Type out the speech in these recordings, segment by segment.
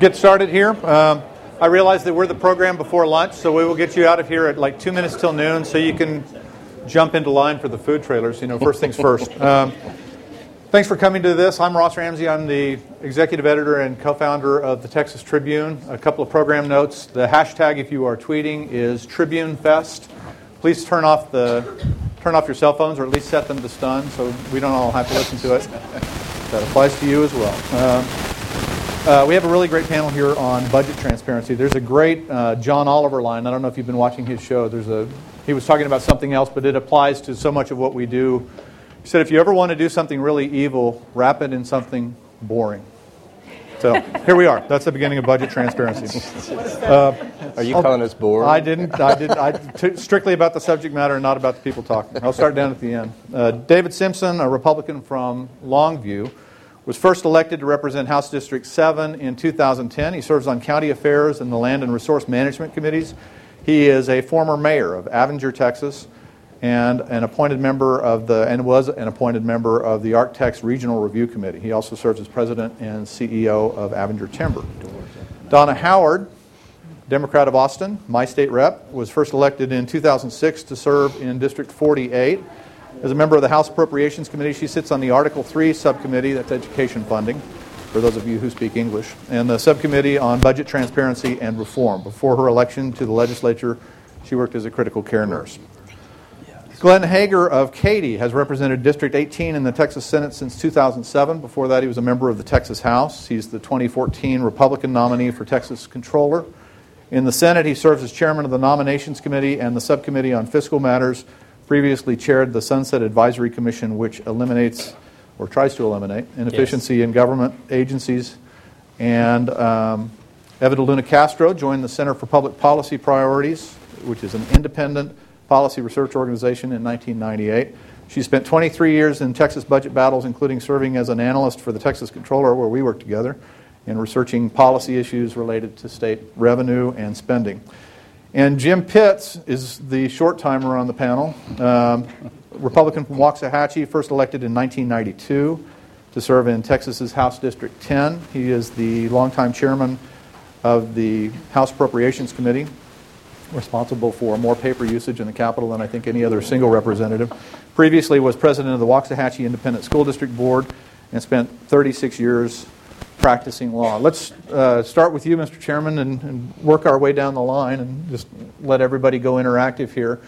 Get started here. Um, I realize that we're the program before lunch, so we will get you out of here at like two minutes till noon so you can jump into line for the food trailers. You know, first things first. Um, thanks for coming to this. I'm Ross Ramsey. I'm the executive editor and co founder of the Texas Tribune. A couple of program notes. The hashtag, if you are tweeting, is TribuneFest. Please turn off the turn off your cell phones or at least set them to stun so we don't all have to listen to it. That applies to you as well. Um, uh, we have a really great panel here on budget transparency. There's a great uh, John Oliver line. I don't know if you've been watching his show. There's a he was talking about something else, but it applies to so much of what we do. He said, if you ever want to do something really evil, wrap it in something boring. So here we are. That's the beginning of budget transparency. Uh, are you calling us boring? I didn't. I did. I t- strictly about the subject matter and not about the people talking. I'll start down at the end. Uh, David Simpson, a Republican from Longview was first elected to represent House District 7 in 2010. He serves on county affairs and the land and resource management committees. He is a former mayor of Avinger, Texas, and an appointed member of the and was an appointed member of the Ark-Tex Regional Review Committee. He also serves as president and CEO of Avinger Timber. Donna Howard, Democrat of Austin, my state rep, was first elected in 2006 to serve in District 48. As a member of the House Appropriations Committee, she sits on the Article 3 subcommittee, that's education funding, for those of you who speak English, and the subcommittee on budget transparency and reform. Before her election to the legislature, she worked as a critical care nurse. Glenn Hegar of Katy has represented District 18 in the Texas Senate since 2007. Before that, he was a member of the Texas House. He's the 2014 Republican nominee for Texas Comptroller. In the Senate, he serves as chairman of the Nominations Committee and the Subcommittee on Fiscal Matters previously chaired the Sunset Advisory Commission, which eliminates or tries to eliminate inefficiency yes. in government agencies. And um, Eva Luna Castro joined the Center for Public Policy Priorities, which is an independent policy research organization, in 1998. She spent 23 years in Texas budget battles, including serving as an analyst for the Texas Comptroller, where we worked together, in researching policy issues related to state revenue and spending. And Jim Pitts is the short timer on the panel. Um, Republican from Waxahachie, first elected in 1992 to serve in Texas's House District 10. He is the longtime chairman of the House Appropriations Committee, responsible for more paper usage in the Capitol than I think any other single representative. Previously was president of the Waxahachie Independent School District Board and spent 36 years practicing law. Let's uh, start with you, Mr. Chairman, and, and, work our way down the line and just let everybody go interactive here.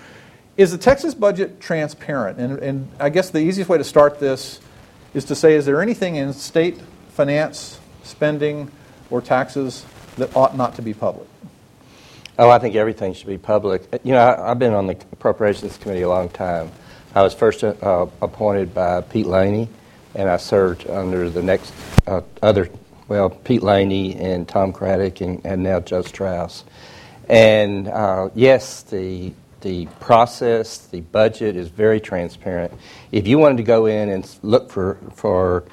Is the Texas budget transparent? And, and I guess the easiest way to start this is to say is there anything in state finance, spending, or taxes that ought not to be public? Oh, I think everything should be public. You know, I, have been on the Appropriations Committee a long time. I was first uh, appointed by Pete Laney, and I served under the next uh, other well, Pete Laney and Tom Craddick and, and now Joe Straus. And uh, yes, the the process, the budget is very transparent. If you wanted to go in and look for for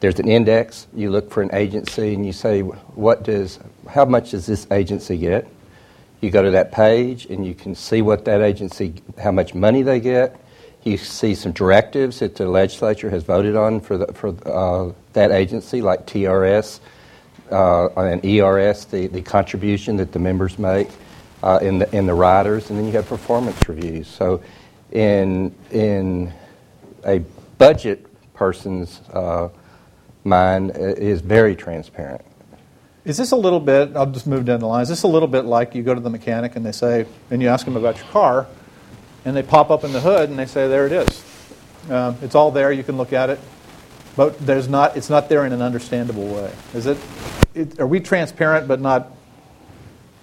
there's an index, you look for an agency and you say what does how much does this agency get? You go to that page and you can see what that agency how much money they get. You see some directives that the legislature has voted on for, the, for uh, that agency, like TRS uh, and ERS, the, the contribution that the members make uh, in, the, in the riders, and then you have performance reviews. So, in, in a budget person's uh, mind, it is very transparent. Is this a little bit, I'll just move down the line, is this a little bit like you go to the mechanic and they say, and you ask them about your car, and they pop up in the hood and they say, there it is. Uh, it's all there. You can look at it, but there's not. It's not there in an understandable way. Is it? it are we transparent but not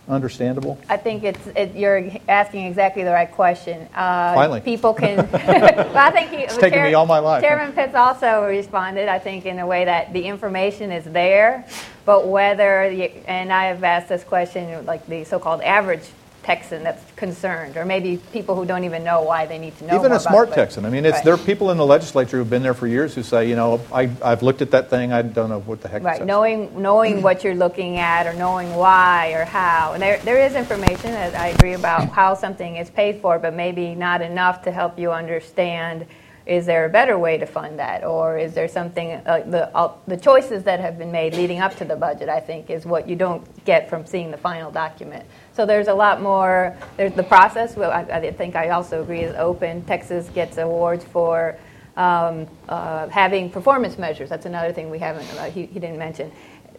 understandable? I think it's it, you're asking exactly the right question. Uh, Finally, people can. well, I think he, it's taken Chair, me all my life. Chairman Pitts also responded. I think in a way that the information is there, but whether you, and I have asked this question, like the so-called average Texan that's concerned, or maybe people who don't even know why they need to know. Even a smart Texan. I mean, it's right. there are people in the legislature who've been there for years who say, you know, I, I've looked at that thing, I don't know what the heck. Right, knowing knowing what you're looking at, or knowing why or how, and there there is information that I agree about how something is paid for, but maybe not enough to help you understand is there a better way to fund that? Or is there something, uh, the, uh, the choices that have been made leading up to the budget, I think, is what you don't get from seeing the final document. So there's a lot more, there's the process, well, I, I think I also agree is open. Texas gets awards for um, uh, having performance measures. That's another thing we haven't, uh, he, he didn't mention.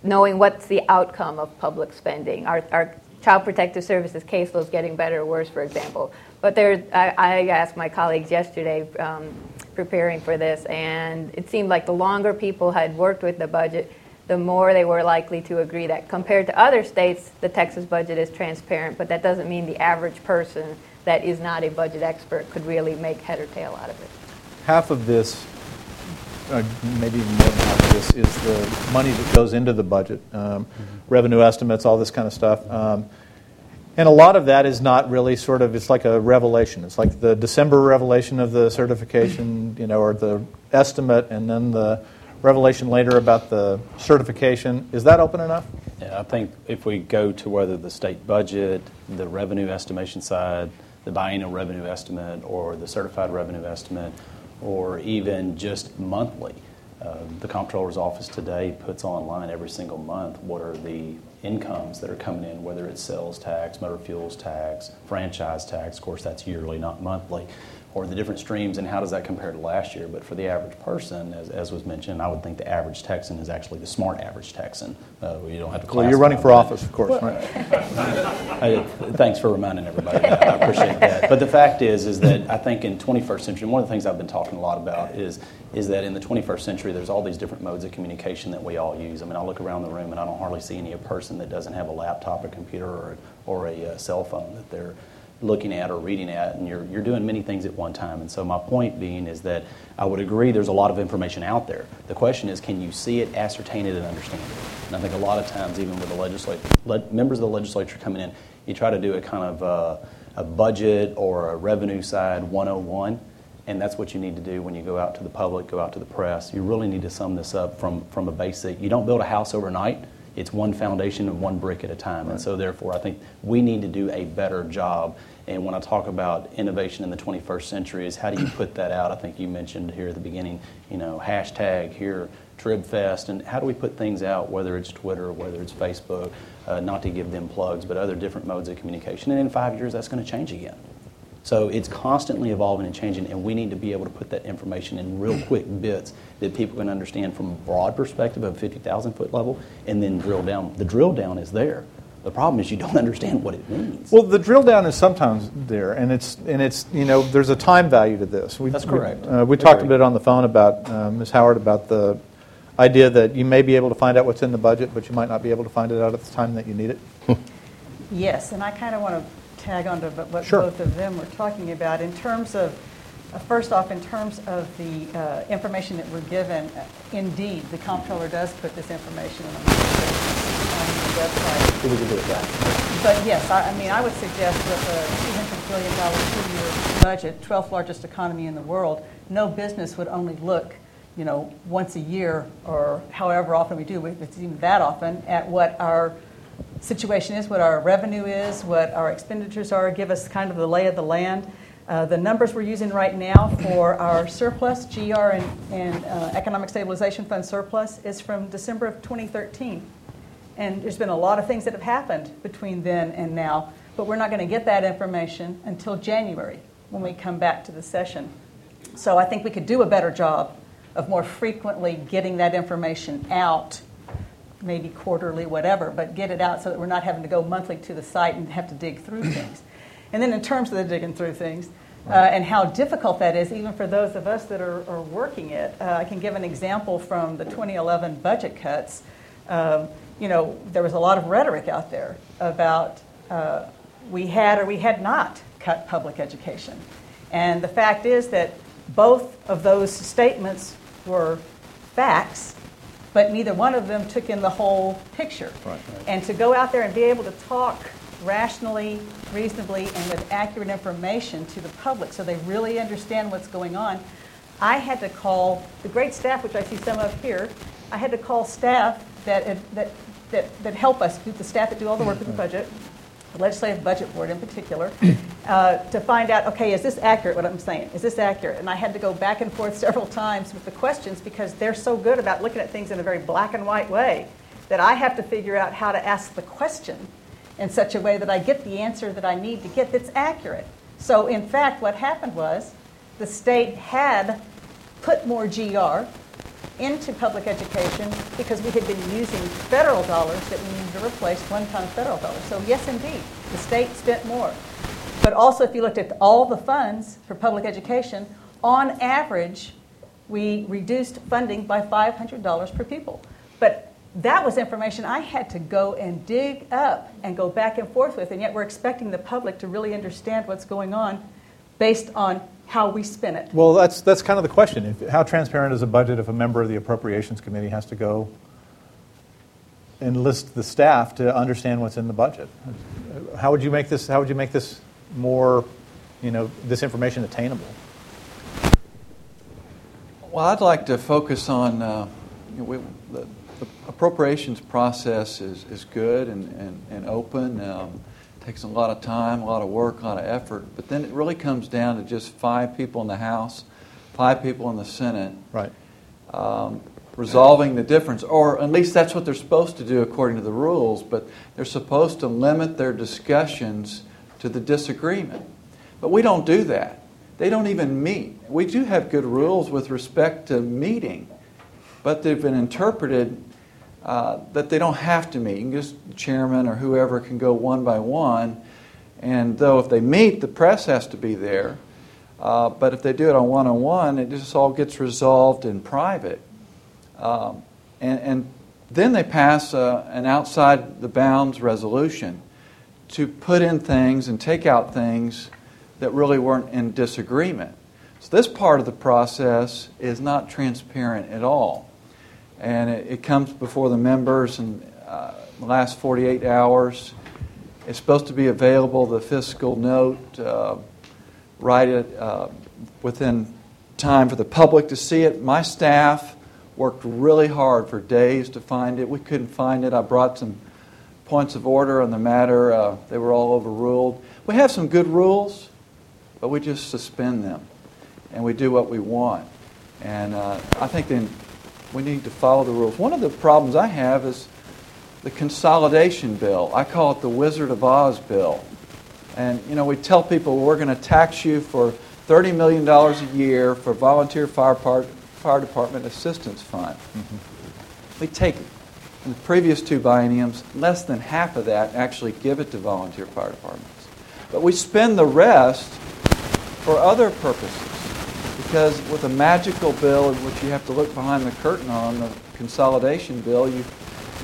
Knowing what's the outcome of public spending. Our, our Child Protective Services caseloads getting better or worse, for example. But there, I, I asked my colleagues yesterday, um, preparing for this, and it seemed like the longer people had worked with the budget, the more they were likely to agree that compared to other states, the Texas budget is transparent, but that doesn't mean the average person that is not a budget expert could really make head or tail out of it. Half of this, uh, maybe even more than half of this, is the money that goes into the budget, um, mm-hmm. revenue estimates, all this kind of stuff. Um, and a lot of that is not really sort of, it's like a revelation. It's like the December revelation of the certification, you know, or the estimate, and then the revelation later about the certification. Is that open enough? Yeah, I think if we go to whether the state budget, the revenue estimation side, the biennial revenue estimate, or the certified revenue estimate, or even just monthly, uh, the comptroller's office today puts online every single month what are the incomes that are coming in, whether it's sales tax, motor fuels tax, franchise tax, of course that's yearly, not monthly, or the different streams and how does that compare to last year. But for the average person, as, as was mentioned, I would think the average Texan is actually the smart average Texan. Uh, you don't have to. Well, you're running for office, of course, right? I, thanks for reminding everybody. That. I appreciate that. But the fact is, is that I think in 21st century, one of the things I've been talking a lot about is is that in the 21st century, there's all these different modes of communication that we all use. I mean, I look around the room and I don't hardly see any person that doesn't have a laptop, a computer, or, or a, a uh, cell phone that they're looking at or reading at, and you're, you're doing many things at one time. And so, my point being is that I would agree there's a lot of information out there. The question is, can you see it, ascertain it, and understand it? And I think a lot of times, even with the legislature, le- members of the legislature coming in, you try to do a kind of uh, a budget or a revenue side 101. And that's what you need to do when you go out to the public, go out to the press. You really need to sum this up from, from a basic. You don't build a house overnight it's one foundation and one brick at a time. Right. And so, therefore, I think we need to do a better job. And when I talk about innovation in the 21st century, is how do you put that out? I think you mentioned here at the beginning, you know, hashtag here, TribFest, and how do we put things out, whether it's Twitter, whether it's Facebook, uh, not to give them plugs, but other different modes of communication. And in five years, that's going to change again. So it's constantly evolving and changing, and we need to be able to put that information in real quick bits that people can understand from a broad perspective of 50,000 foot level, and then drill down. The drill down is there. The problem is you don't understand what it means. Well, the drill down is sometimes there, and it's and it's you know there's a time value to this. We, That's correct. We, uh, we talked a bit on the phone about uh, Ms. Howard about the idea that you may be able to find out what's in the budget, but you might not be able to find it out at the time that you need it. yes, and I kind of want to tag on to what sure. both of them were talking about. In terms of, uh, first off, in terms of the uh, information that we're given, uh, indeed, the comptroller does put this information on the website. We can do it that. But yes, I, I, mean, I would suggest with a $200 billion two-year budget, 12th largest economy in the world, no business would only look you know, once a year or however often we do, if it's even that often, at what our situation is, what our revenue is, what our expenditures are, give us kind of the lay of the land. Uh, the numbers we're using right now for our surplus, GR and, and uh, Economic Stabilization Fund surplus, is from December of 2013. And there's been a lot of things that have happened between then and now, but we're not going to get that information until January when we come back to the session. So I think we could do a better job of more frequently getting that information out maybe quarterly, whatever, but get it out so that we're not having to go monthly to the site and have to dig through things. And then in terms of the digging through things, uh, and how difficult that is, even for those of us that are, are working it. Uh, I can give an example from the 2011 budget cuts. Um, you know, there was a lot of rhetoric out there about uh, we had or we had not cut public education. And the fact is that both of those statements were facts, but neither one of them took in the whole picture. Right, right. And to go out there and be able to talk rationally, reasonably, and with accurate information to the public so they really understand what's going on, I had to call the great staff, which I see some of here, I had to call staff that, that, that, that help us, the staff that do all the work with the mm-hmm. budget, the Legislative Budget Board in particular, uh, to find out, okay, is this accurate, what I'm saying? Is this accurate? And I had to go back and forth several times with the questions because they're so good about looking at things in a very black and white way that I have to figure out how to ask the question in such a way that I get the answer that I need to get that's accurate. So, in fact, what happened was the state had put more GR into public education because we had been using federal dollars that we needed to replace one-time federal dollars. So yes, indeed, the state spent more. But also, if you looked at all the funds for public education, on average, we reduced funding by $500 per pupil. But that was information I had to go and dig up and go back and forth with, and yet we're expecting the public to really understand what's going on based on how we spin it. Well, that's, that's kind of the question. If, how transparent is a budget if a member of the Appropriations Committee has to go enlist the staff to understand what's in the budget? How would you make this, how would you make this more, you know, this information attainable? Well, I'd like to focus on uh, you know, we, the, the, appropriations process is, is good and, and, and open. Um, takes a lot of time, a lot of work, a lot of effort. But then it really comes down to just five people in the House, five people in the Senate. Right. Um, resolving the difference, or at least that's what they're supposed to do according to the rules, but they're supposed to limit their discussions to the disagreement. But we don't do that. They don't even meet. We do have good rules with respect to meeting, but they've been interpreted uh, that they don't have to meet. Just chairman or whoever can go one by one, and though if they meet, the press has to be there. Uh, but if they do it on one on one, it just all gets resolved in private. Um, and, and, then they pass uh, an outside the bounds resolution to put in things and take out things that really weren't in disagreement. So, this part of the process is not transparent at all. And it, it comes before the members in uh, the last 48 hours. It's supposed to be available, the fiscal note, uh, right at, uh, within time for the public to see it. My staff worked really hard for days to find it. We couldn't find it. I brought some points of order on the matter. Uh, they were all overruled. We have some good rules, but we just suspend them and we do what we want. And uh, I think then we need to follow the rules. One of the problems I have is the consolidation bill. I call it the Wizard of Oz bill. And, you know, we tell people we're going to tax you for $30 million a year for volunteer fire part, Fire Department Assistance Fund. Mm-hmm. We take, in the previous two bienniums, less than half of that actually give it to volunteer fire departments. But we spend the rest for other purposes. Because with a magical bill in which you have to look behind the curtain on, the consolidation bill, you,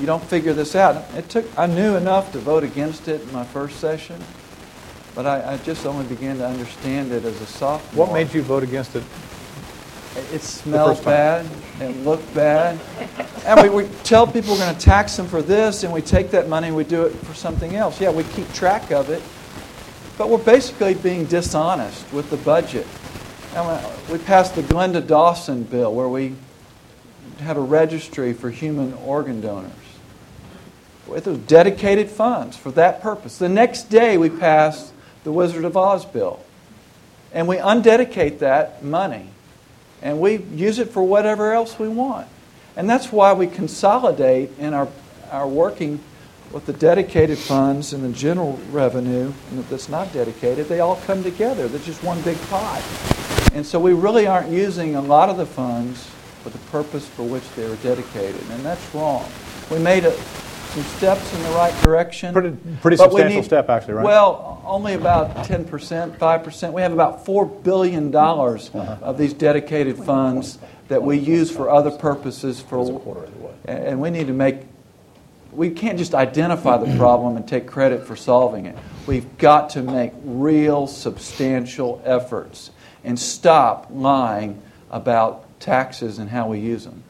you don't figure this out. It took, I knew enough to vote against it in my first session, but I, I just only began to understand it as a sophomore. What made you vote against it it smells bad. It looked bad. And we, we tell people we're going to tax them for this, and we take that money and we do it for something else. Yeah, we keep track of it, but we're basically being dishonest with the budget. We passed the Glenda Dawson bill where we had a registry for human organ donors with those dedicated funds for that purpose. The next day, we passed the Wizard of Oz bill, and we undedicate that money and we use it for whatever else we want. And that's why we consolidate in our, our working with the dedicated funds and the general revenue that's not dedicated. They all come together. They're just one big pot. And so we really aren't using a lot of the funds for the purpose for which they were dedicated. And that's wrong. We made a, some steps in the right direction. Pretty, pretty substantial need, step, actually, right? Well, only about 10%, 5%. We have about $4 billion uh-huh. of these dedicated funds that we use for other purposes. For, and we need to make, we can't just identify the problem and take credit for solving it. We've got to make real, substantial efforts and stop lying about taxes and how we use them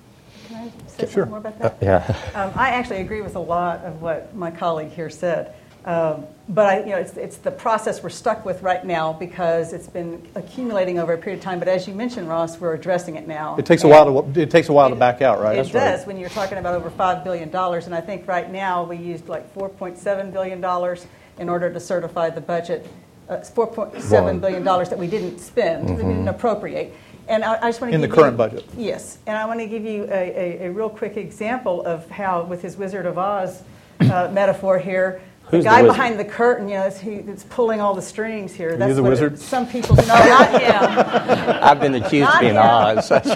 say sure. more about that? Uh, yeah. Um, I actually agree with a lot of what my colleague here said. Um, but I, you know, it's, it's the process we're stuck with right now because it's been accumulating over a period of time. But as you mentioned, Ross, we're addressing it now. It takes a while to it takes a while to back out, right? It That's right. does when you're talking about over $5 billion. And I think right now we used like $4.7 billion in order to certify the budget, uh, $4.7 billion that we didn't spend, we didn't appropriate. And I, I just want to give you In the give you- current budget. Yes. And I want to give you a, a, a real quick example of how, with his Wizard of Oz uh, metaphor here, the Who's the guy wizard? behind the curtain, you know, is he, that's pulling all the strings here. you That's the what wizard? Some people, no, not him. I've been accused of being him. Oz. that's,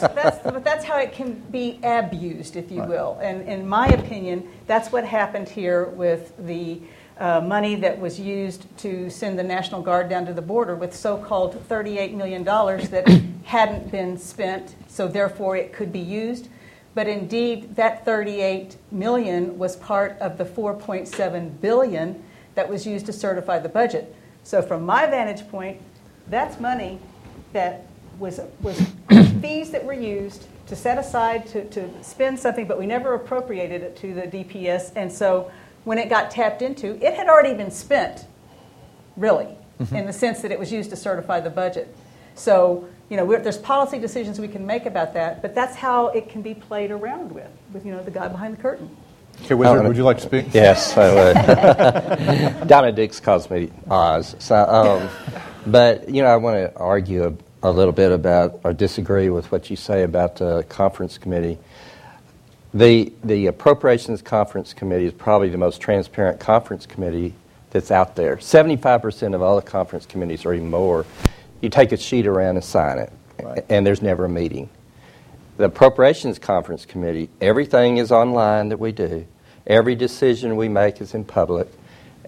that's, but that's how it can be abused, if you will. And in my opinion, that's what happened here with the uh, money that was used to send the National Guard down to the border with so-called $38 million that hadn't been spent, so therefore it could be used. But indeed, that 38 million was part of the 4.7 billion that was used to certify the budget. So from my vantage point, that's money that was, was fees that were used to set aside to, to spend something, but we never appropriated it to the DPS. And so when it got tapped into, it had already been spent, really, in the sense that it was used to certify the budget. So, you know, we're, there's policy decisions we can make about that, but that's how it can be played around with, with, you know, the guy behind the curtain. Okay, Wizard, Oh, would you like to speak? Yes, I would. Donna Dix calls me Oz. So, um, but, you know, I want to argue a, a little bit about or disagree with what you say about the conference committee. The, the Appropriations Conference Committee is probably the most transparent conference committee that's out there. 75% of all the conference committees, or even more, you take a sheet around and sign it, Right. and there's never a meeting. The Appropriations Conference Committee, everything is online that we do. Every decision we make is in public.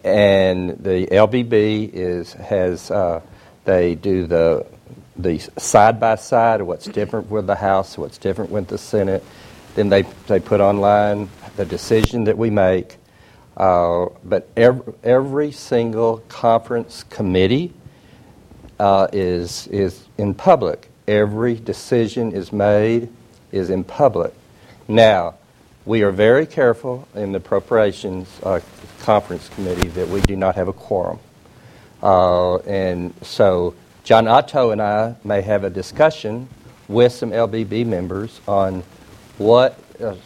And the LBB is, has, uh, they do the, the side by side of what's different with the House, what's different with the Senate. Then they, they put online the decision that we make. Uh, but every, every single conference committee uh, is, is in public. Every decision is made is in public. Now, we are very careful in the appropriations uh, conference committee that we do not have a quorum. Uh, and so John Otto and I may have a discussion with some LBB members on what is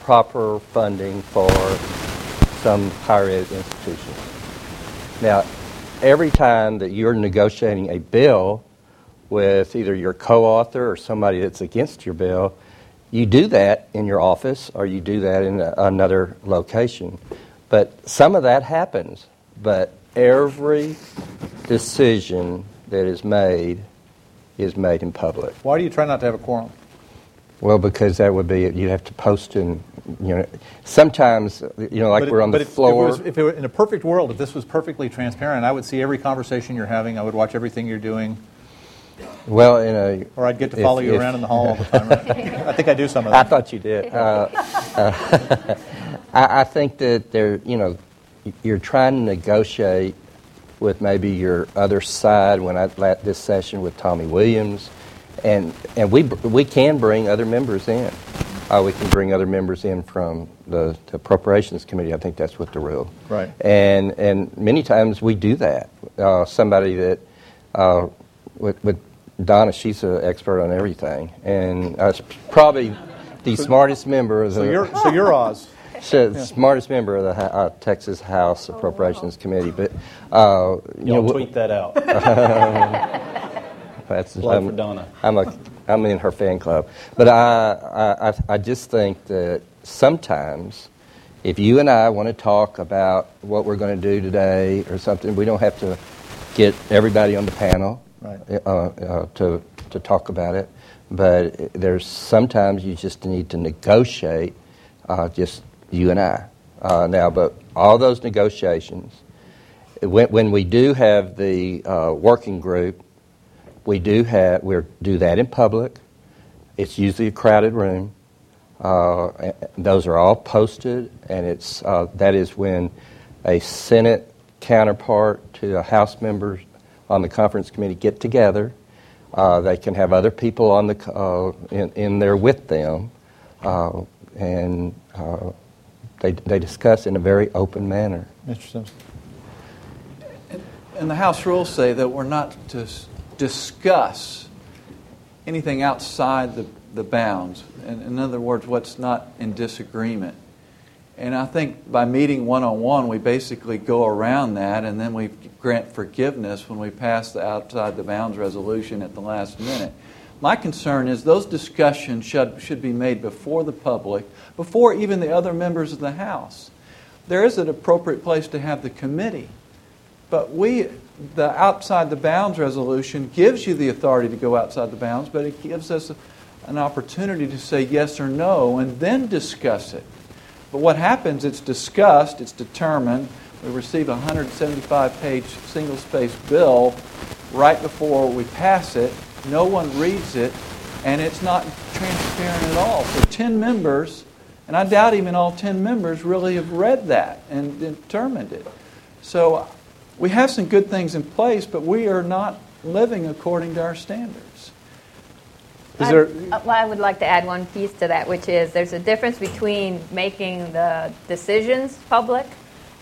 proper funding for some higher ed institutions. Now, every time that you're negotiating a bill with either your co-author or somebody that's against your bill, you do that in your office or you do that in a, another location. But some of that happens. But every decision that is made is made in public. Why do you try not to have a quorum? Well, because that would be you'd have to post in you know sometimes you know like we're on but the if, if it floor. was- If it were in a perfect world, if this was perfectly transparent, I would see every conversation you're having. I would watch everything you're doing, well, in a or I'd get to if- follow you if- around in the hall all the time. Right? I think I do some of that. I thought you did. Uh, uh, I, I think that there, you know, you're trying to negotiate with maybe your other side. When I had this session with Tommy Williams, and and we we can bring other members in. Uh, we can bring other members in from the, the appropriations committee. I think that's what the rule. Right. And and many times we do that. Uh, somebody that uh, with, with Donna, she's an expert on everything, and uh, probably the smartest member of the So you're so you're Oz. She's the smartest member of the uh, Texas House Appropriations Committee. But uh, you know, Y'all wh- tweet that out. I'm, for Donna. I'm a I'm in her fan club. But I, I I- I just think that sometimes. If you and I want to talk about what we're going to do today or something, we don't have to get everybody on the panel Right. uh, uh, to to talk about it. But there's sometimes you just need to negotiate, uh, just you and I. Uh, now, but all those negotiations, when, when we do have the uh, working group, we do have we do that in public. It's usually a crowded room. Uh, those are all posted, and it's uh, that is when a Senate counterpart to a House member on the conference committee get together. Uh, they can have other people on the uh, in, in there with them, uh, and uh, they, they discuss in a very open manner. Simpson. And the House rules say that we're not to discuss anything outside the, the bounds. In, in other words, what's not in disagreement. And I think by meeting one on one, we basically go around that and then we grant forgiveness when we pass the outside the bounds resolution at the last minute. My concern is those discussions should, should be made before the public, before even the other members of the House. There is an appropriate place to have the committee. But we, the outside the bounds resolution gives you the authority to go outside the bounds, but it gives us an opportunity to say yes or no and then discuss it. But what happens, it's discussed, it's determined. We receive a 175 page single space bill right before we pass it. No one reads it, and it's not transparent at all. So 10 members, and I doubt even all 10 members really have read that and determined it. So we have some good things in place, but we are not living according to our standards. Is I- there, uh, Well, I would like to add one piece to that, which is there's a difference between making the decisions public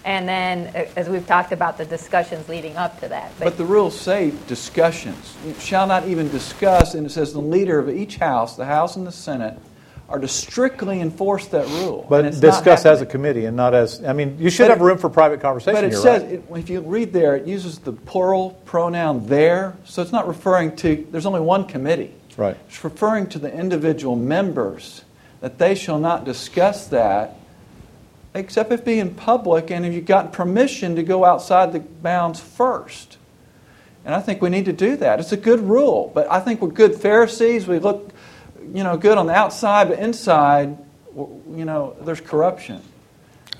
and then, as we've talked about, the discussions leading up to that. But the rules say discussions. You shall not even discuss, and it says the leader of each house, the House and the Senate, are to strictly enforce that rule. but discuss as a committee and not as, I mean, you should But have it- room for private conversation, But it says, right. it, if you read there, it uses the plural pronoun there, so it's not referring to, there's only one committee. Right. It's referring to the individual members, that they shall not discuss that except if be in public and if you've gotten permission to go outside the bounds first. And I think we need to do that. It's a good rule, but I think we're good Pharisees. We look, you know, good on the outside, but inside, you know, there's corruption.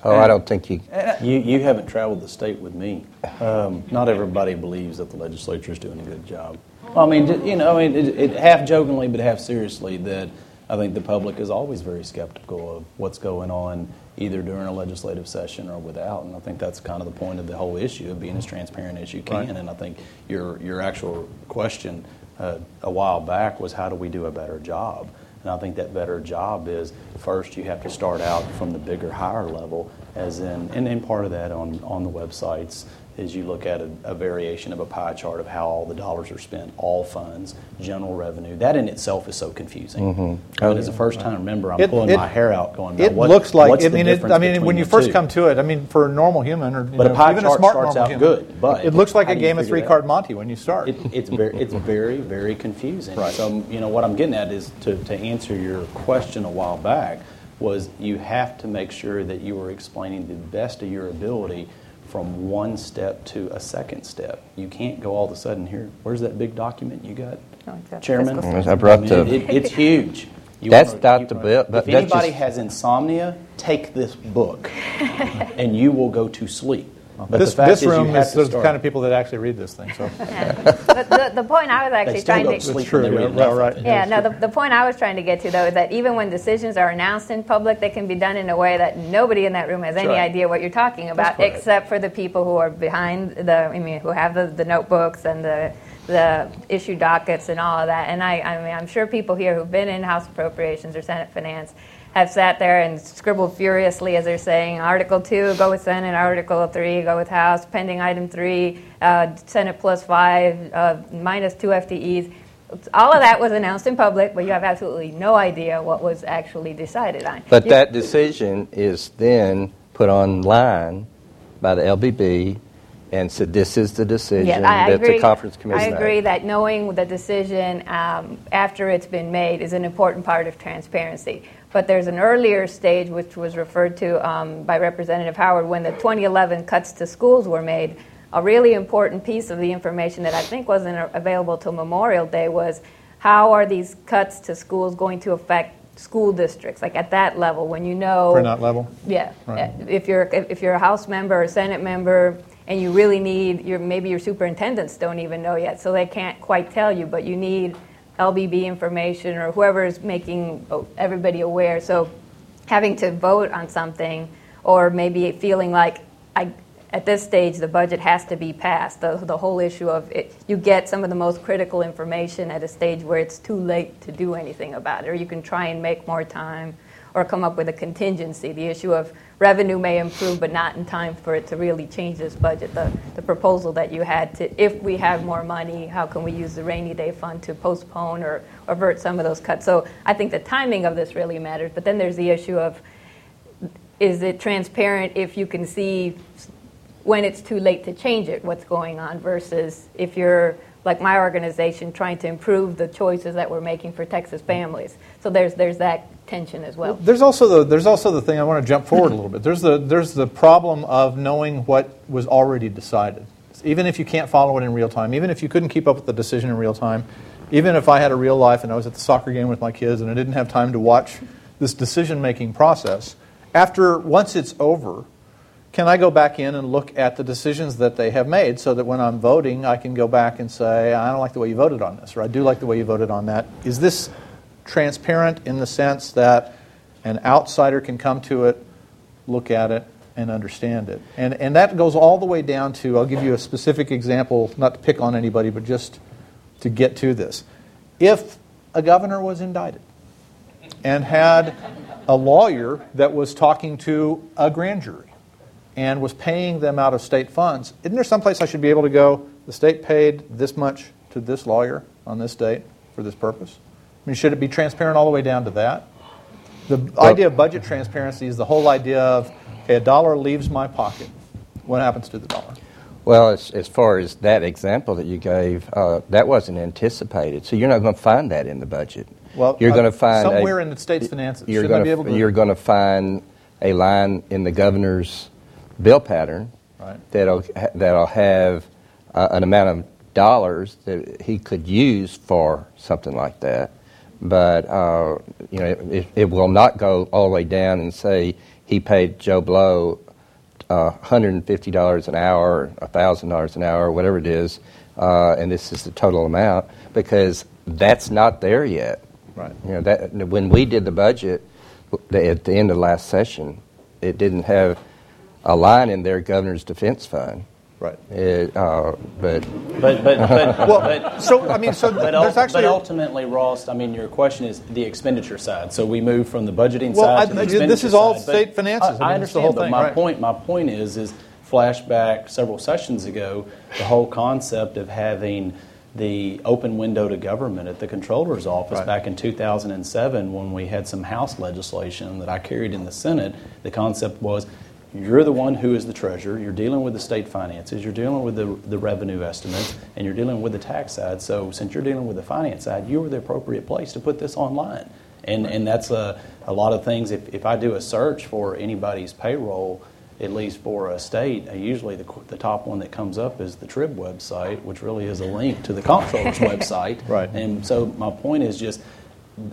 Oh, I don't think you. You, you haven't traveled the state with me. Um, not everybody believes that the legislature is doing a good job. Well, I mean, you know, I mean, it, it, half jokingly but half seriously, that I think the public is always very skeptical of what's going on either during a legislative session or without. And I think that's kind of the point of the whole issue of being as transparent as you can. Right. And I think your your actual question uh, a while back was how do we do a better job? And I think that better job is first you have to start out from the bigger, higher level, as in, and, and part of that on, on the websites is you look at a, a variation of a pie chart of how all the dollars are spent, all funds, general revenue. That in itself is so confusing. Mm-hmm. Oh, And as a first time member, I'm It- pulling it- my hair out going, It what- looks like, what's I the mean, it, I mean, when you first two? come to it, I mean, for a normal human or But a know, pie even a chart smart starts normal out human, good, but it looks like a game of three-card? Monty when you start. It, it's very, it's very, very confusing. So, you know, what I'm getting at is to, to answer your question a while back was you have to make sure that you are explaining the best of your ability from one step to a second step. You can't go all of a sudden here. Where's that big document you got, Oh, it's got Chairman? fiscal I brought mean, it, it's huge. You That's wanna- not the bill, but If anybody just- has insomnia, take this book, and you will go to sleep. But This, the fact this is you room is to the kind of people that actually read this thing, so. But the, the point I was They actually still trying go to to sleep true, when they yeah, read right. Yeah, no, the, the point I was trying to get to, though, is that even when decisions are announced in public, they can be done in a way that nobody in that room has any right. idea what you're talking about, except for the people who are behind the, I mean, who have the, the notebooks and the, the issue dockets and all of that. And I, I mean, I'm sure people here who've been in House Appropriations or Senate Finance have sat there and scribbled furiously as they're saying Article 2, go with Senate, Article 3, go with House, pending item 3, uh, Senate plus 5, uh, minus 2 FTEs. All of that was announced in public, but you have absolutely no idea what was actually decided on. But You- that decision is then put online by the LBB and said, this is the decision Yeah, I I that agree. the conference committee I made. agree that knowing the decision um, after it's been made is an important part of transparency. But there's an earlier stage, which was referred to um, by Representative Howard, when the 2011 cuts to schools were made. A really important piece of the information that I think wasn't available till Memorial Day was how are these cuts to schools going to affect school districts, like at that level, when you know Printout level? yeah. Right. If you're if if you're a House member or a Senate member and you really need your maybe your superintendents don't even know yet, so they can't quite tell you, but you need LBB information or whoever is making everybody aware. So having to vote on something or maybe feeling like I at this stage the budget has to be passed. The, the whole issue of it, you get some of the most critical information at a stage where it's too late to do anything about it, or you can try and make more time or come up with a contingency. The issue of revenue may improve, but not in time for it to really change this budget. The, the proposal that you had to, if we have more money, how can we use the rainy day fund to postpone or avert some of those cuts? So I think the timing of this really matters. But then there's the issue of is it transparent if you can see when it's too late to change it, what's going on, versus if you're like my organization trying to improve the choices that we're making for Texas families. So there's there's that tension as well. There's also the there's also the thing I want to jump forward a little bit. There's the there's the problem of knowing what was already decided. Even if you can't follow it in real time, even if you couldn't keep up with the decision in real time, even if I had a real life and I was at the soccer game with my kids and I didn't have time to watch this decision making process, after once it's over, can I go back in and look at the decisions that they have made so that when I'm voting, I can go back and say, I don't like the way you voted on this, or I do like the way you voted on that? Is this transparent in the sense that an outsider can come to it, look at it, and understand it? And, and that goes all the way down to, I'll give you a specific example, not to pick on anybody, but just to get to this. If a governor was indicted and had a lawyer that was talking to a grand jury and was paying them out of state funds, isn't there someplace I should be able to go, the state paid this much to this lawyer on this date for this purpose? I mean, should it be transparent all the way down to that? The idea of budget transparency is the whole idea of okay, a dollar leaves my pocket. What happens to the dollar? Well, as, as far as that example that you gave, uh, that wasn't anticipated. So you're not going to find that in the budget. Well, you're uh, going to find a- somewhere in the state's finances. You're going be able to- You're going to find a line in the governor's bill pattern Right. that'll that'll have uh, an amount of dollars that he could use for something like that. But uh, you know, it, it will not go all the way down and say he paid Joe Blow uh, $150 an hour, $1,000 an hour, whatever it is, uh, and this is the total amount, because that's not there yet. Right. You know, that, when we did the budget the, at the end of last session, it didn't have a line in there, Governor's Defense Fund. Right. It, uh, but But, but, but, Well, but, so, I mean, so but, there's actually. but ultimately, Ross, I mean, your question is the expenditure side. So we move from the budgeting Well, I- side to the I- this is all side. But state finances. I I, mean, I it's the understand, whole but thing, my right. point, my point is, is flashback several sessions ago, the whole concept of having the open window to government at the comptroller's office Right. back in 2007 when we had some House legislation that I carried in the Senate. The concept was you're the one who is the treasurer, you're dealing with the state finances, you're dealing with the, the revenue estimates, and you're dealing with the tax side. So, since you're dealing with the finance side, you are the appropriate place to put this online. And, and that's a, a lot of things. If, if I do a search for anybody's payroll, at least for a state, uh, usually the, the top one that comes up is the TRIB website, which really is a link to the comptroller's website. Right. And so my point is just,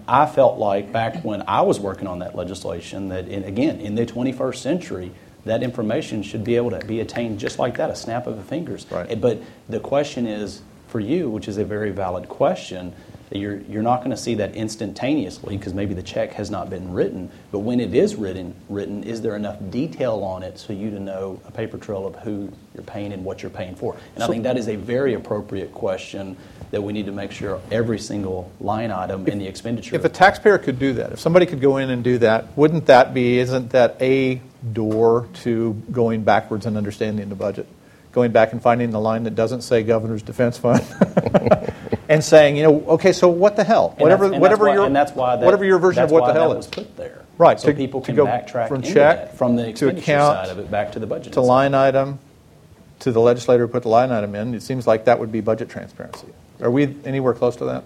I felt like back when I was working on that legislation that, in, again, in the 21st century, that information should be able to be attained just like that, a snap of the fingers. Right. But the question is for you, which is a very valid question. You're, you're not going to see that instantaneously because maybe the check has not been written. But when it is written, written, is there enough detail on it so you to know a paper trail of who you're paying and what you're paying for? And I think that is a very appropriate question that we need to make sure every single line item in the expenditure. If a taxpayer could do that, if somebody could go in and do that, wouldn't that be, isn't that a door to going backwards and understanding the budget? Going back and finding the line that doesn't say Governor's Defense Fund? and saying, you know, okay, so what the hell? And whatever, and whatever why, your, and that's why that, whatever your version of what the hell that is. was put there. Right, So to- people can go backtrack from check that, from the to account side of it back to the budget. to line item, to the legislator who put the line item in, it seems like that would be budget transparency. Are we anywhere close to that?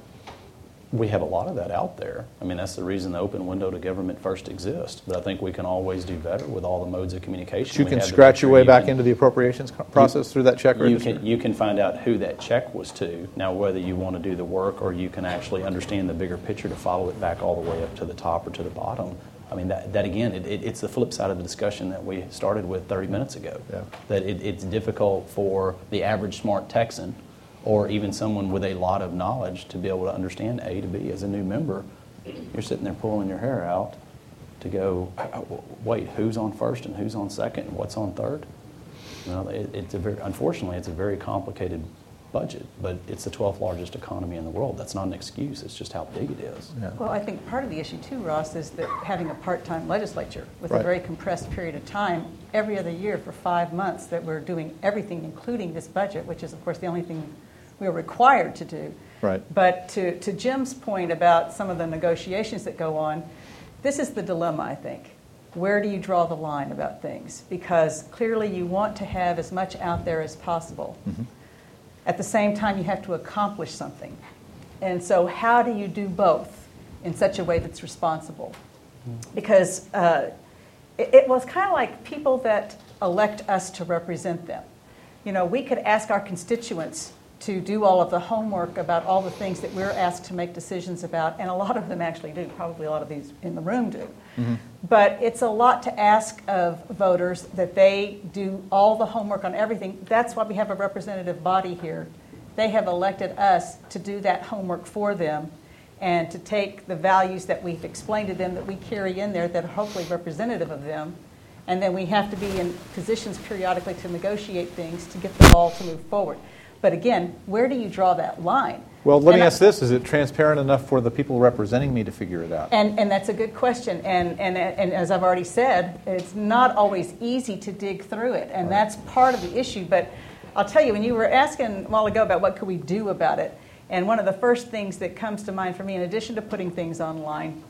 We have a lot of that out there. I mean, that's the reason the open window to government first exists. But I think we can always do better with all the modes of communication. You can scratch your way back can- into the appropriations process through that check You can, you can find out who that check was to. Now, whether you want to do the work or you can actually understand the bigger picture to follow it back all the way up to the top or to the bottom. I mean, that, that again, it, it, it's the flip side of the discussion that we started with 30 minutes ago. Yeah. That it, it's difficult for the average smart Texan or even someone with a lot of knowledge to be able to understand A to B as a new member. You're sitting there pulling your hair out to go, "Uh, wait, who's on first and who's on second and what's on third? Well, it, it's a very, unfortunately, it's a very complicated budget, but it's the 12th largest economy in the world. That's not an excuse. It's just how big it is. Yeah. Well, I think part of the issue too, Ross, is that having a part-time legislature with Right. a very compressed period of time every other year for five months that we're doing everything, including this budget, which is of course the only thing we're required to do. Right. But to, to Jim's point about some of the negotiations that go on, this is the dilemma, I think. Where do you draw the line about things? Because clearly you want to have as much out there as possible. At the same time, you have to accomplish something. And so, how do you do both in such a way that's responsible? Because uh, it, it was kind of like people that elect us to represent them. You know, we could ask our constituents to do all of the homework about all the things that we're asked to make decisions about, and a lot of them actually do. Probably a lot of these in the room do. Mm-hmm. But it's a lot to ask of voters that they do all the homework on everything. That's why we have a representative body here. They have elected us to do that homework for them and to take the values that we've explained to them that we carry in there that are hopefully representative of them. And then we have to be in positions periodically to negotiate things to get the ball to move forward. But again, where do you draw that line? Well, let me And I- ask this: Is it transparent enough for the people representing me to figure it out? And, and that's a good question. And, and, and as I've already said, it's not always easy to dig through it. And that's part of the issue. But I'll tell you, when you were asking a while ago about what could we do about it, and one of the first things that comes to mind for me, in addition to putting things online,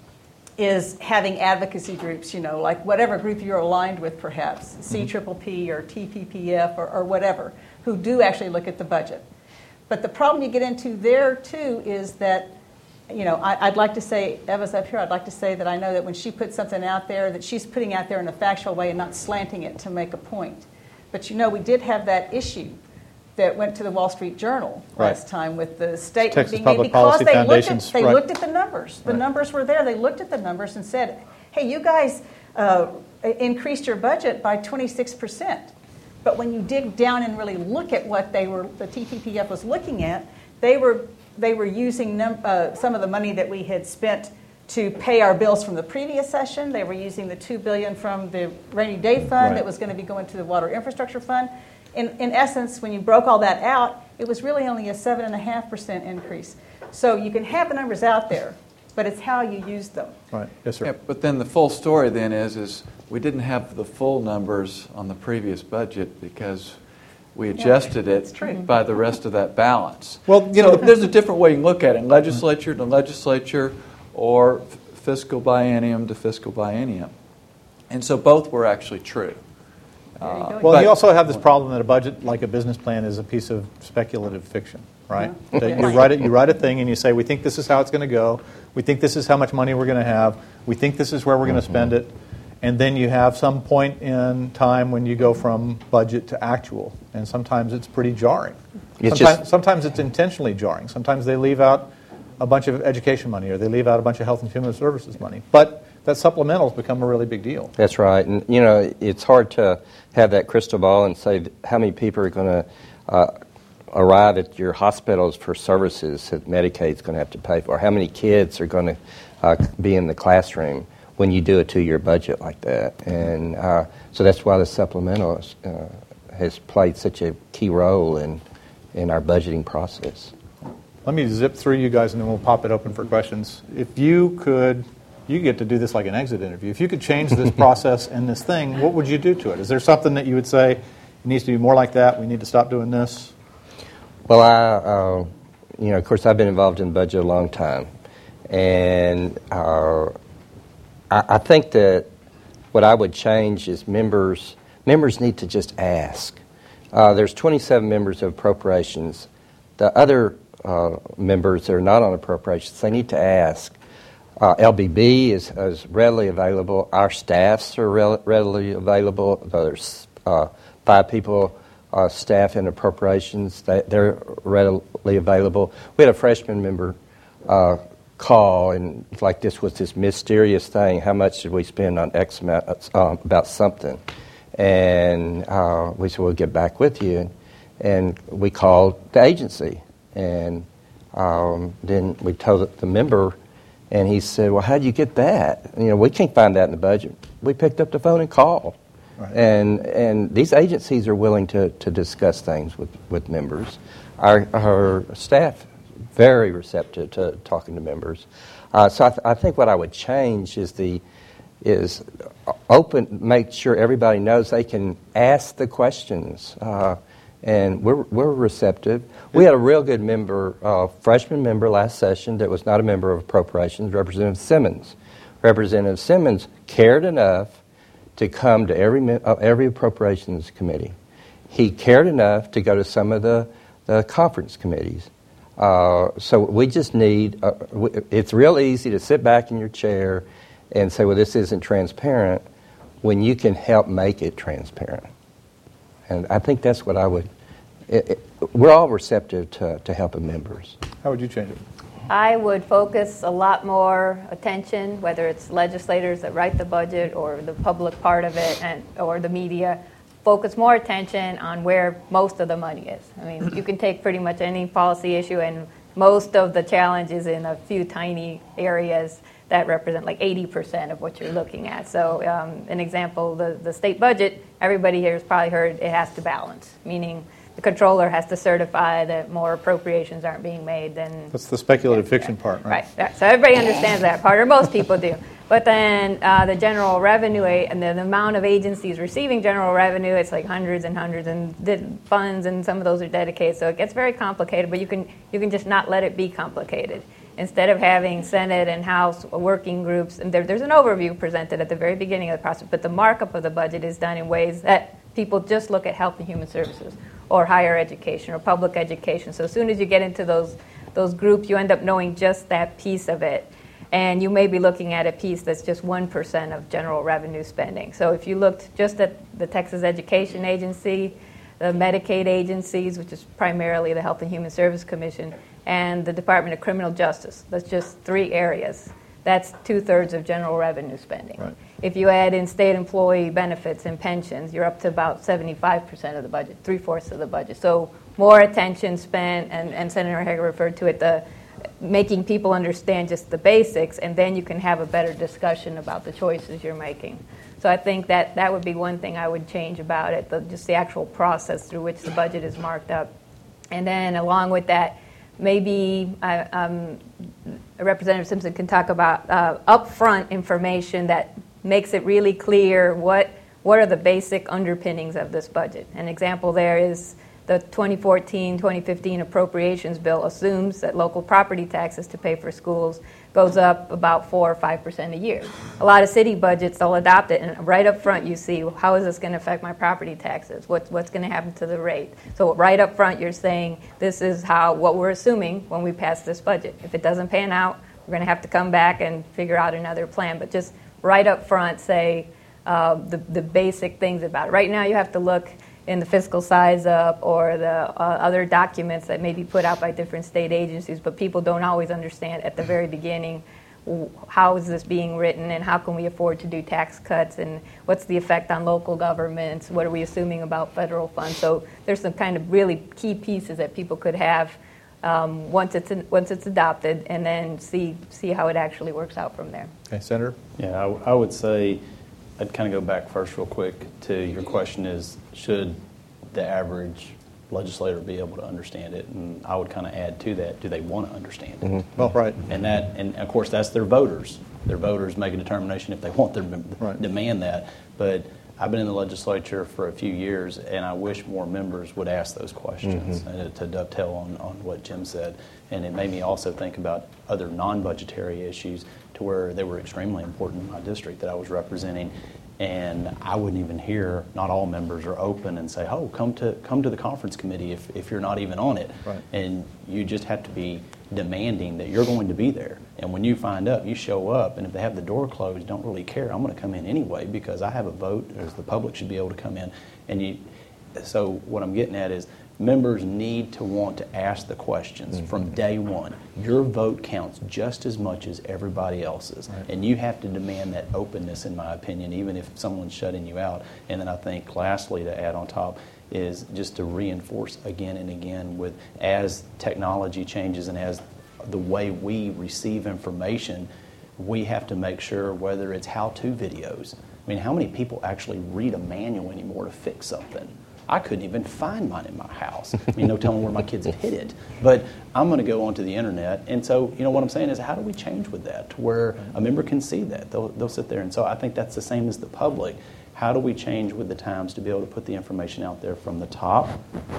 is having advocacy groups, you know, like whatever group you're aligned with, perhaps, mm-hmm. CPPP or TPPF or, or whatever, who do actually look at the budget. But the problem you get into there, too, is that you know, I, I'd like to say, Eva's up here, I'd like to say that I know that when she puts something out there, that she's putting out there in a factual way and not slanting it to make a point. But you know, we did have that issue that went to the Wall Street Journal Right. last time with the statement Texas being made Public because Policy they looked, at, they right. looked at the numbers. The Right. numbers were there. They looked at the numbers and said, hey, you guys uh, increased your budget by 26%. But when you dig down and really look at what they were, the TPPF was looking at, they were they were using num- uh, some of the money that we had spent to pay our bills from the previous session. They were using the two billion from the rainy day fund Right. that was going to be going to the water infrastructure fund. In, in essence, when you broke all that out, it was really only a seven and a half percent increase. So you can have the numbers out there, but it's how you use them. Right. Yes, sir. Yeah, but then the full story then is, is we didn't have the full numbers on the previous budget because we adjusted that's it by the rest of that balance. Well, you know- there's a different way you can look at it, legislature to legislature or f- fiscal biennium to fiscal biennium. And so both were actually true. There you uh, go. Well, But- you also have this problem that a budget, like a business plan, is a piece of speculative fiction, right? Yeah. That you write it, you write a thing, and you say, "We think this is how it's going to go. We think this is how much money we're going to have. We think this is where we're going to spend it." And then you have some point in time when you go from budget to actual, and sometimes it's pretty jarring. It's sometimes, just- sometimes it's intentionally jarring. Sometimes they leave out a bunch of education money, or they leave out a bunch of health and human services money. But that supplementals become a really big deal. That's right. And, you know, it's hard to have that crystal ball and say how many people are going to uh, arrive at your hospitals for services that Medicaid's going to have to pay for, how many kids are going to uh, be in the classroom when you do a two year budget like that. And uh, so that's why the supplemental uh, has played such a key role in, in our budgeting process. Let me zip through you guys and then we'll pop it open for questions. If you could, you get to do this like an exit interview. If you could change this process and this thing, what would you do to it? Is there something that you would say it needs to be more like that? We need to stop doing this? Well, I, uh, you know, of course, I've been involved in the budget a long time, and uh, I, I think that what I would change is members. Members need to just ask. Uh, there's 27 members of appropriations. The other uh, members that are not on appropriations, they need to ask. Uh, LBB is, is readily available. Our staffs are rel- readily available. There's uh, five people uh, staff in appropriations. They, they're readily available. We had a freshman member uh, call, and like this was this mysterious thing. How much did we spend on X amount uh, about something? And uh, we said, we'll get back with you. And, and we called the agency. And um, then we told the member, and he said, Well, how'd you get that? You know, we can't find that in the budget. We picked up the phone and called. Right. And, and these agencies are willing to, to discuss things with, with members. Our, our staff, very receptive to talking to members. Uh, so I, th- I think what I would change is the, is open, make sure everybody knows they can ask the questions. Uh, and we're, we're receptive. We had a real good member, uh, freshman member last session that was not a member of appropriations, Representative Simmons. Representative Simmons cared enough to come to every, uh, every appropriations committee. He cared enough to go to some of the, the conference committees. Uh, so we just need, uh, it's real easy to sit back in your chair and say, well, this isn't transparent, when you can help make it transparent. And I think that's what I would, it, it, we're all receptive to, to helping members. How would you change it? I would focus a lot more attention, whether it's legislators that write the budget or the public part of it, and or the media, focus more attention on where most of the money is. I mean, you can take pretty much any policy issue, and most of the challenge is in a few tiny areas that represent like 80% of what you're looking at. So, um, an example, the, the state budget, everybody here has probably heard it has to balance, meaning the comptroller has to certify that more appropriations aren't being made than That's the speculative fiction part, right? Right. So everybody understands that part, or most people do. But then uh, the general revenue and the, the amount of agencies receiving general revenue, it's like hundreds and hundreds and funds, and some of those are dedicated. So it gets very complicated. But you can you can just not let it be complicated. Instead of having Senate and House working groups, and there, there's an overview presented at the very beginning of the process, but the markup of the budget is done in ways that people just look at health and human services or higher education or public education. So as soon as you get into those those groups, you end up knowing just that piece of it. And you may be looking at a piece that's just 1% of general revenue spending. So if you looked just at the Texas Education Agency, the Medicaid agencies, which is primarily the Health and Human Service Commission, and the Department of Criminal Justice, that's just three areas. That's two thirds of general revenue spending. Right. If you add in state employee benefits and pensions, you're up to about 75% of the budget, three fourths of the budget. So more attention spent, and, and Senator Hegar referred to it, the making people understand just the basics, and then you can have a better discussion about the choices you're making. So I think that that would be one thing I would change about it, the, just the actual process through which the budget is marked up. And then along with that, maybe uh, um, Representative Simpson can talk about uh, upfront information that makes it really clear what what are the basic underpinnings of this budget. An example there is the 2014-2015 appropriations bill assumes that local property taxes to pay for schools goes up about 4 or 5% a year. A lot of city budgets they'll adopt it and right up front you see how is this going to affect my property taxes? What's what's going to happen to the rate? So right up front you're saying this is how what we're assuming when we pass this budget. If it doesn't pan out, we're going to have to come back and figure out another plan, but just right up front say uh, the, the basic things about it. Right now, you have to look in the Fiscal Size-Up or the uh, other documents that may be put out by different state agencies, but people don't always understand at the very beginning how is this being written and how can we afford to do tax cuts and what's the effect on local governments, what are we assuming about federal funds. So there's some kind of really key pieces that people could have um, once, it's in, once it's adopted and then see, see how it actually works out from there. Okay, Senator? Yeah, I, I would say, I'd kind of go back first real quick to your question is, should the average legislator be able to understand it? And I would kind of add to that, do they want to understand it? Well, right. And that, and of course, that's their voters. Their voters make a determination if they want their, Right. demand that. But I've been in the legislature for a few years, and I wish more members would ask those questions uh, to dovetail on, on what Jim said. And it made me also think about other non-budgetary issues to where they were extremely important in my district that I was representing. And I wouldn't even hear, not all members are open and say, oh, come to, come to the conference committee if, if you're not even on it. Right. And you just have to be demanding that you're going to be there. And when you find up, you show up, and if they have the door closed, don't really care. I'm going to come in anyway because I have a vote, as the public should be able to come in. And you, so what I'm getting at is members need to want to ask the questions mm-hmm. from day one. Your vote counts just as much as everybody else's. And you have to demand that openness, in my opinion, even if someone's shutting you out. And then I think, lastly, to add on top, is just to reinforce again and again with as technology changes and as the way we receive information, we have to make sure whether it's how-to videos. I mean, how many people actually read a manual anymore to fix something? I couldn't even find mine in my house. I mean, no telling where my kids have hid it. But I'm going to go onto the internet. And so, you know, what I'm saying is, how do we change with that to where a member can see that? They'll, they'll sit there. And so I think that's the same as the public. How do we change with the times to be able to put the information out there from the top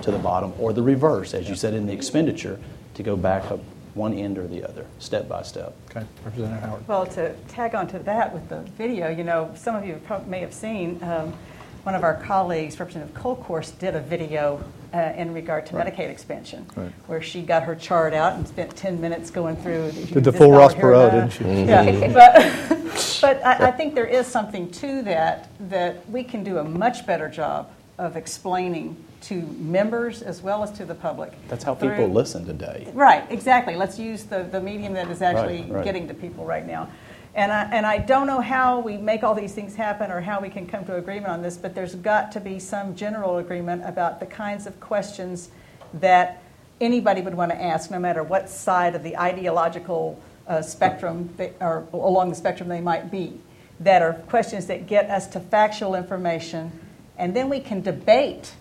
to the bottom, or the reverse, as you said in the expenditure, to go back up one end or the other, step by step? Okay, Representative Howard. Well, to tag on to that with the video, you know, some of you may have seen, um, one of our colleagues, Representative Colcourse, did a video uh, in regard to Right. Medicaid expansion, Right. where she got her chart out and spent 10 minutes going through. Did the full dollar Ross Perot, didn't she? Yeah, but, but I, I think there is something to that, that we can do a much better job of explaining to members as well as to the public. That's how people listen today. Right, exactly. Let's use the, the medium that is actually Right, right. getting to people right now. And I, and I don't know how we make all these things happen or how we can come to agreement on this, but there's got to be some general agreement about the kinds of questions that anybody would want to ask, no matter what side of the ideological uh, spectrum they, or along the spectrum they might be, that are questions that get us to factual information, and then we can debate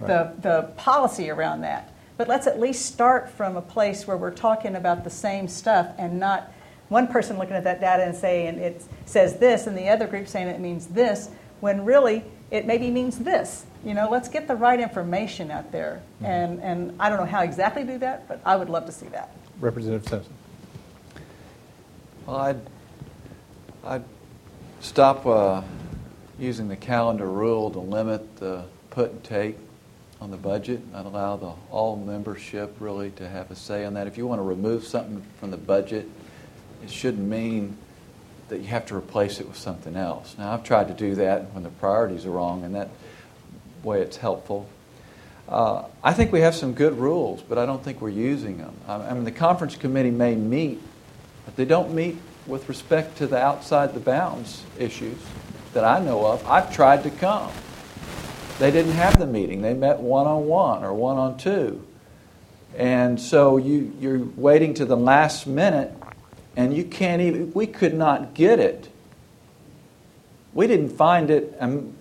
the, the policy around that. But let's at least start from a place where we're talking about the same stuff and not one person looking at that data and saying it says this and the other group saying it means this, when really it maybe means this. You know, let's get the right information out there. And, and I don't know how exactly to do that, but I would love to see that. Representative Simpson. Well, I'd, I'd stop uh, using the calendar rule to limit the put and take on the budget. I'd allow the all membership really to have a say on that. If you want to remove something from the budget, it shouldn't mean that you have to replace it with something else. Now, I've tried to do that when the priorities are wrong, and that way it's helpful. Uh, I think we have some good rules, but I don't think we're using them. I mean, the conference committee may meet, but they don't meet with respect to the outside the bounds issues that I know of. I've tried to come. They didn't have the meeting. They met one on one or one on two. And so you, you're waiting to the last minute, and you can't even, we could not get it. We didn't find it um,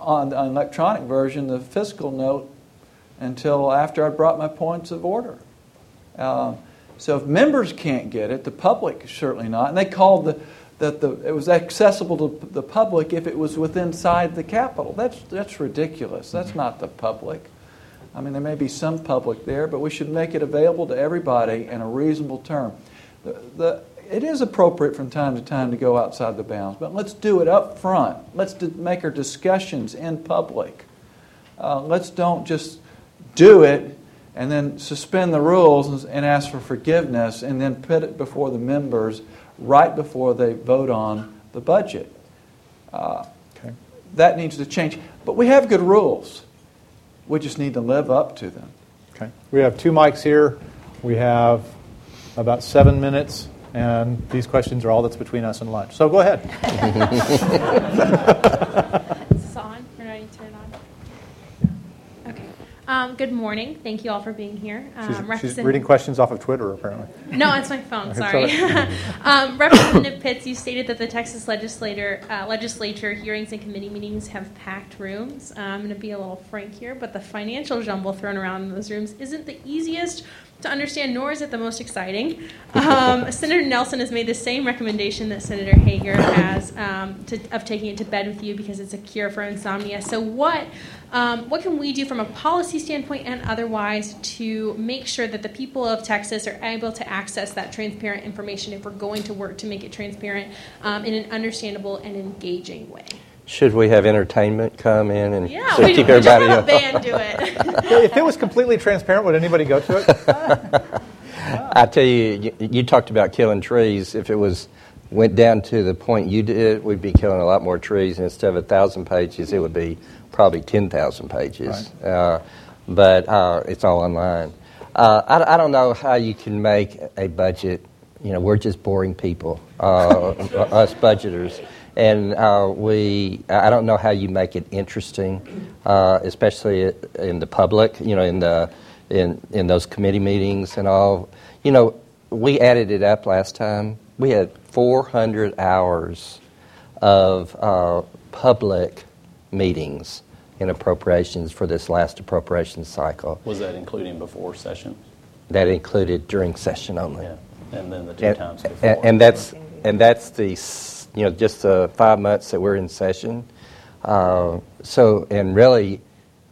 on the electronic version, the fiscal note, until after I brought my points of order. Uh, so if members can't get it, the public certainly not. And they called the that the it was accessible to the public if it was within inside the Capitol. That's that's ridiculous. That's not the public. I mean, there may be some public there, but we should make it available to everybody in a reasonable term. The, the, it is appropriate from time to time to go outside the bounds, but let's do it up front. Let's d- make our discussions in public. Uh, let's don't just do it and then suspend the rules and ask for forgiveness and then put it before the members right before they vote on the budget. Uh, Okay. that needs to change. But we have good rules. We just need to live up to them. Okay. We have two mics here. We have about seven minutes, and these questions are all that's between us and lunch. So go ahead. Is this on? Or do I need to turn it on? Okay. Um, good morning. Thank you all for being here. Um, She's, she's reading questions off of Twitter, apparently. No, it's my phone. Sorry. um, Representative Pitts, you stated that the Texas legislator, uh, legislature hearings and committee meetings have packed rooms. Uh, I'm going to be a little frank here, but the financial jumble thrown around in those rooms isn't the easiest to understand, nor is it the most exciting. Um, Senator Nelson has made the same recommendation that Senator Hegar has um, to, of taking it to bed with you because it's a cure for insomnia. So, what um, what can we do from a policy standpoint and otherwise to make sure that the people of Texas are able to access that transparent information if we're going to work to make it transparent um, in an understandable and engaging way? Should we have entertainment come in and Yeah, so we, keep we just everybody have a band do it. if it was completely transparent, would anybody go to it? I tell you, you, you talked about killing trees. If it was went down to the point you did, we'd be killing a lot more trees. And instead of a thousand pages, it would be probably ten thousand pages. Uh, but uh, it's all online. Uh, I, I don't know how you can make a budget. You know, we're just boring people, uh, us budgeters, and uh, we. I don't know how you make it interesting, uh, especially in the public. You know, in the in in those committee meetings and all. You know, we added it up last time. We had 400 hours of uh, public meetings in appropriations for this last appropriations cycle. Was that including before session? That included during session only. Yeah. And then the two And, times and- before. and that's and that's the you know just the five months that we're in session. Uh, so and really,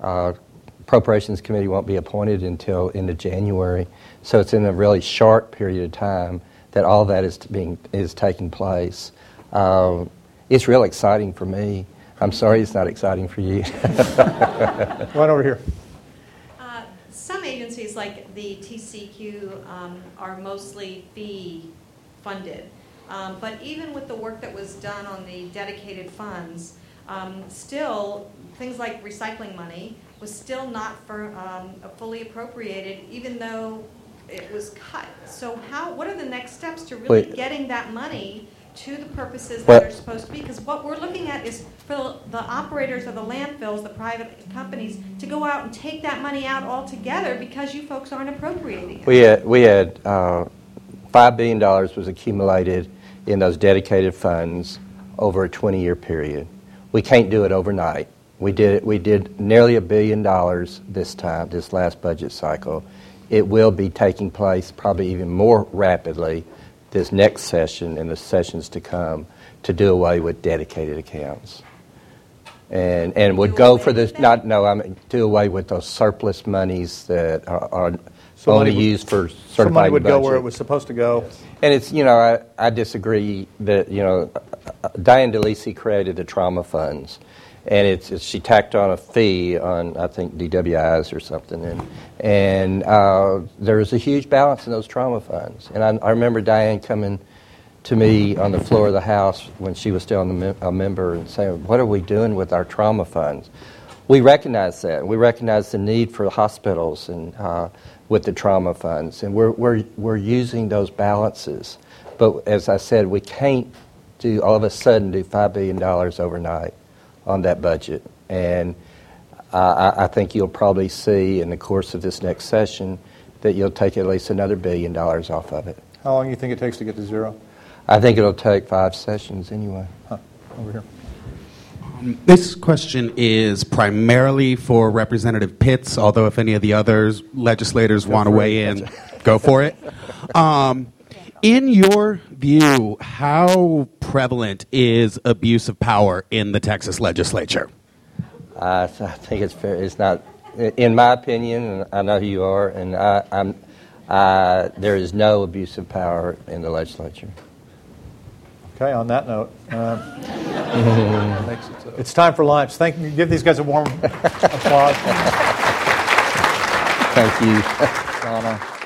uh, appropriations committee won't be appointed until into January. So it's in a really short period of time that all that is being is taking place. Uh, it's real exciting for me. I'm sorry it's not exciting for you. Right over here. Uh, Some agencies, like the TCEQ, um, are mostly fee-funded. Um, But even with the work that was done on the dedicated funds, um, still, things like recycling money was still not for, um, fully appropriated, even though it was cut. So how, what are the next steps to really Wait. getting that money to the purposes Well- that are supposed to be? Because what we're looking at is for the operators of the landfills, the private companies, to go out and take that money out altogether because you folks aren't appropriating it. We had, we had uh, $5 billion was accumulated in those dedicated funds over a 20-year period. We can't do it overnight. We did, we did nearly a billion dollars this time, this last budget cycle. It will be taking place probably even more rapidly this next session and the sessions to come to do away with dedicated accounts. And, and would go for this, not, no, I mean, do away with those surplus monies that are, are So money only would- used for So money certified would go where it was supposed to go. And it's, you know, I, I disagree that, you know, Dianne Delisi created the trauma funds. And it's, it's she tacked on a fee on, I think, DWIs or something. And, and uh, there's a huge balance in those trauma funds. And I, I remember Dianne coming to me on the floor of the House when she was still mem- a member and saying, What are we doing with our trauma funds? We recognize that. We recognize the need for hospitals and uh, with the trauma funds, and we're, we're, we're using those balances. But as I said, we can't do all of a sudden do $5 billion overnight on that budget. And uh, I, I think you'll probably see in the course of this next session that you'll take at least another billion dollars off of it. How long do you think it takes to get to zero? I think it'll take five sessions anyway. Over here. This question is primarily for Representative Pitts, although if any of the other legislators want to weigh it. in, go for it. Um, in your view, how prevalent is abuse of power in the Texas legislature? I, I think it's fair. It's not, in my opinion, and I know who you are, and I, I'm, I, there is no abuse of power in the legislature. Okay, on that note, uh, it's time for lunch. Thank you. Give these guys a warm applause. Thank you. Donna.